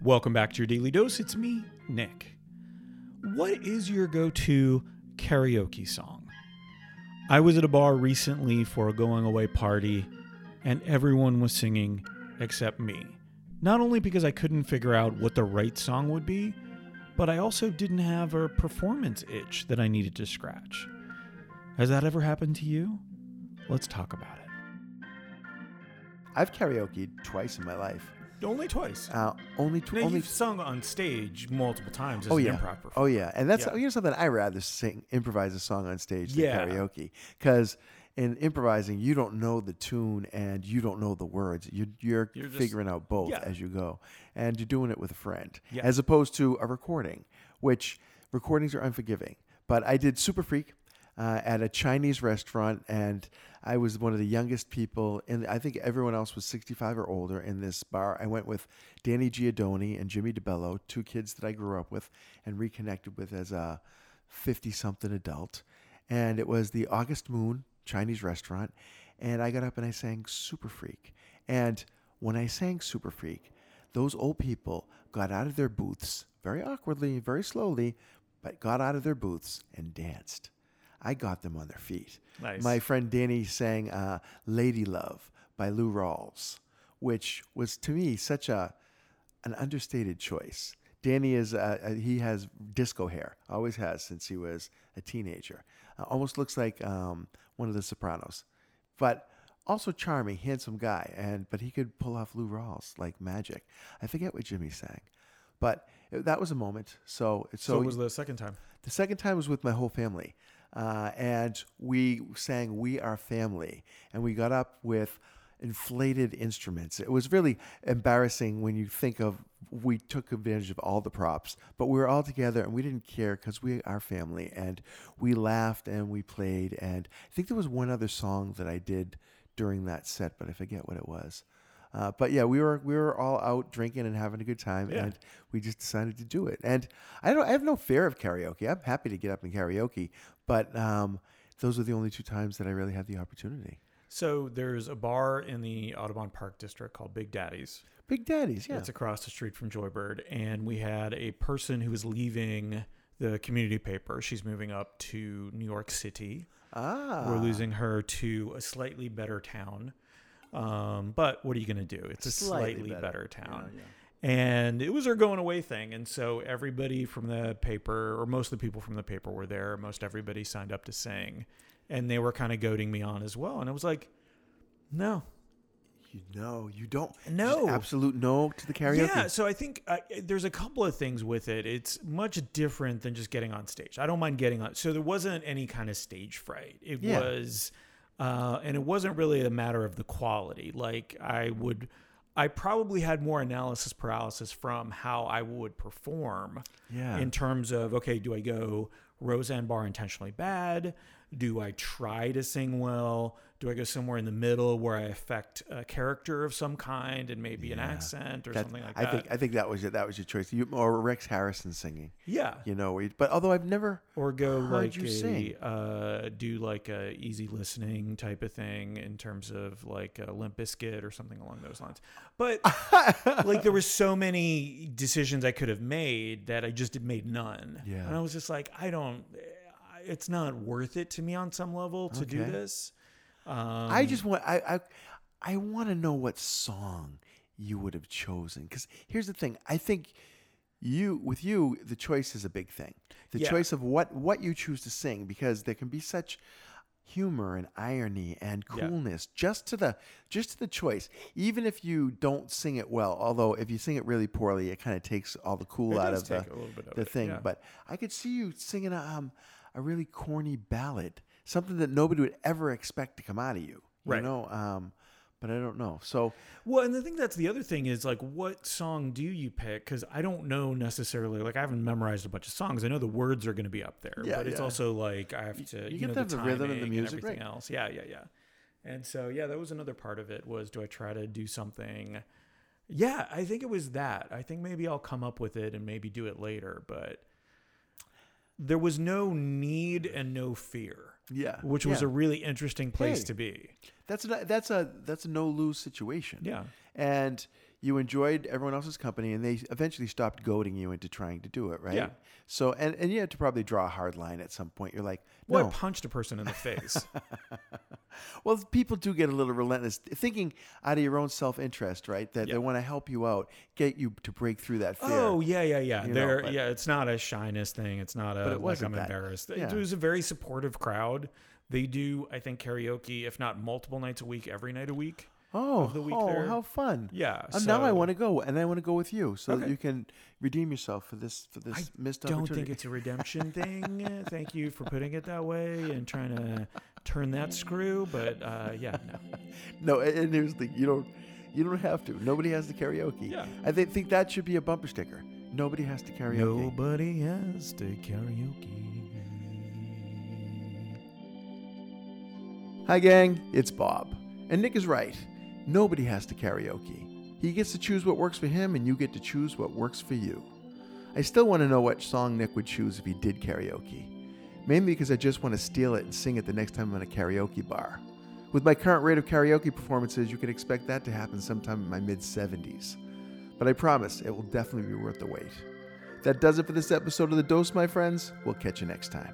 Welcome back to your daily dose. It's me, Nick. What is your go to karaoke song? I was at a bar recently for a going away party, and everyone was singing except me. Not only because I couldn't figure out what the right song would be, but I also didn't have a performance itch that I needed to scratch. Has that ever happened to you? Let's talk about it. I've karaokeed twice in my life. Only twice. Uh, only tw- Now, only. you've sung on stage multiple times as Oh an yeah. improv Oh yeah. And that's Yeah. you know something I rather sing improvise a song on stage than Yeah. karaoke because in improvising you don't know the tune and you don't know the words. You you're, You're just- figuring out both yeah. as you go, and you're doing it with a friend Yeah. as opposed to a recording, which recordings are unforgiving. But I did Super Freak. Uh, at a Chinese restaurant, and I was one of the youngest people. And I think everyone else was 65 or older in this bar. I went with Danny Giodoni and Jimmy DeBello, two kids that I grew up with and reconnected with as a 50 something adult. And it was the August Moon Chinese restaurant. And I got up and I sang Super Freak. And when I sang Super Freak, those old people got out of their booths very awkwardly, very slowly, but got out of their booths and danced. I got them on their feet. Nice. My friend Danny sang uh, Lady Love by Lou Rawls, which was to me such a an understated choice. Danny is uh, uh, he has disco hair, always has since he was a teenager. Uh, almost looks like um, one of the Sopranos, but also charming, handsome guy. And but he could pull off Lou Rawls like magic. I forget what Jimmy sang, but that was a moment. So So, so it was the second time. the second time was with my whole family. Uh, and we sang We Are Family. And we got up with inflated instruments. It was really embarrassing when you think of we took advantage of all the props, but we were all together and we didn't care because we are family. And we laughed and we played. And I think there was one other song that I did during that set, but I forget what it was. Uh, but yeah, we were we were all out drinking and having a good time, Yeah. and we just decided to do it. And I don't I have no fear of karaoke. I'm happy to get up and karaoke, but um, those are the only two times that I really had the opportunity. So there's a bar in the Audubon Park district called Big Daddy's. Big Daddies, yeah. It's across the street from Joybird, and we had a person who was leaving the community paper. She's moving up to New York City. ah, We're losing her to a slightly better town. Um, but what are you going to do? It's a slightly, better. town. And it was her going away thing. And so everybody from the paper, or most of the people from the paper were there. Most everybody signed up to sing. And they were kind of goading me on as well. And I was like, no, You know, you don't. No. absolute no to the karaoke. Yeah, so I think uh, there's a couple of things with it. It's much different than just getting on stage. I don't mind getting on. So there wasn't any kind of stage fright. It Yeah. was, uh, and it wasn't really a matter of the quality. Like I would, I probably had more analysis paralysis from how I would perform. Yeah. In terms of okay, do I go Roseanne Barr intentionally bad? Do I try to sing well? Do I go somewhere in the middle where I affect a character of some kind and maybe an accent or That- something like I that? think I think that was your, that was your choice. You, or Rex Harrison singing. yeah. You know, but although I've never Or go like you a sing. uh, do like a easy listening type of thing in terms of like a Limp Bizkit or something along those lines. But like there were so many decisions I could have made that I just made none. Yeah. and I was just like, I don't. It's not worth it to me on some level to do Okay. this. Um, I just want I I, I want to know what song you would have chosen because here's the thing. I think you with you the choice is a big thing. The Yeah. choice of what what you choose to sing because there can be such humor and irony and Yeah. coolness just to the just to the choice even if you don't sing it well although if you sing it really poorly it kind of takes all the cool It out of the, take a little bit of the it, thing yeah. but i could see you singing a, um, a really corny ballad something that nobody would ever expect to come out of you you Right. know um, but i don't know so Well, and I think that's the other thing is like, what song do you pick? Because I don't know necessarily. Like, I haven't memorized a bunch of songs. I know the words are going to be up there, Yeah, but it's also like I have to, you you, get know, to have the, the rhythm and the music, everything right. else. Yeah, yeah, yeah. And so, yeah, that was another part of it. Was do I try to do something? Yeah, I think it was that. I think maybe I'll come up with it and maybe do it later, but there was no need and no fear, yeah which was a really interesting place Hey. to be. That's a that's a that's a no lose situation. Yeah. And you enjoyed everyone else's company, and they eventually stopped goading you into trying to do it, right? Yeah. So and and you had to probably draw a hard line at some point. You're like, Well, no. I punched a person in the face. Well, people do get a little relentless, thinking out of your own self interest, right? That Yeah. they want to help you out, get you to break through that fear. oh yeah, yeah, yeah. You know, there, but- yeah. It's not a shyness thing. It's not a But it like I'm that. embarrassed. Yeah. It was a very supportive crowd. They do, I think, karaoke, if not multiple nights a week, every night a week. Oh, the week oh, there. how fun! Yeah. Uh, now I want to go, and I want to go with you, so that you can redeem yourself for this for this I missed don't think it's a redemption thing. Thank you for putting it that way and trying to turn that screw. But uh, yeah, no. no, and and here's the thing: you don't you don't have to. Nobody has to karaoke. Yeah. I thi- think that should be a bumper sticker. Nobody has to karaoke. Nobody has to karaoke. Hi, gang. It's Bob. And Nick is right. Nobody has to karaoke. He gets to choose what works for him, and you get to choose what works for you. I still want to know what song Nick would choose if he did karaoke. Mainly because I just want to steal it and sing it the next time I'm in a karaoke bar. With my current rate of karaoke performances, you can expect that to happen sometime in my mid 70s. But I promise it will definitely be worth the wait. That does it for this episode of The Dose, my friends. We'll catch you next time.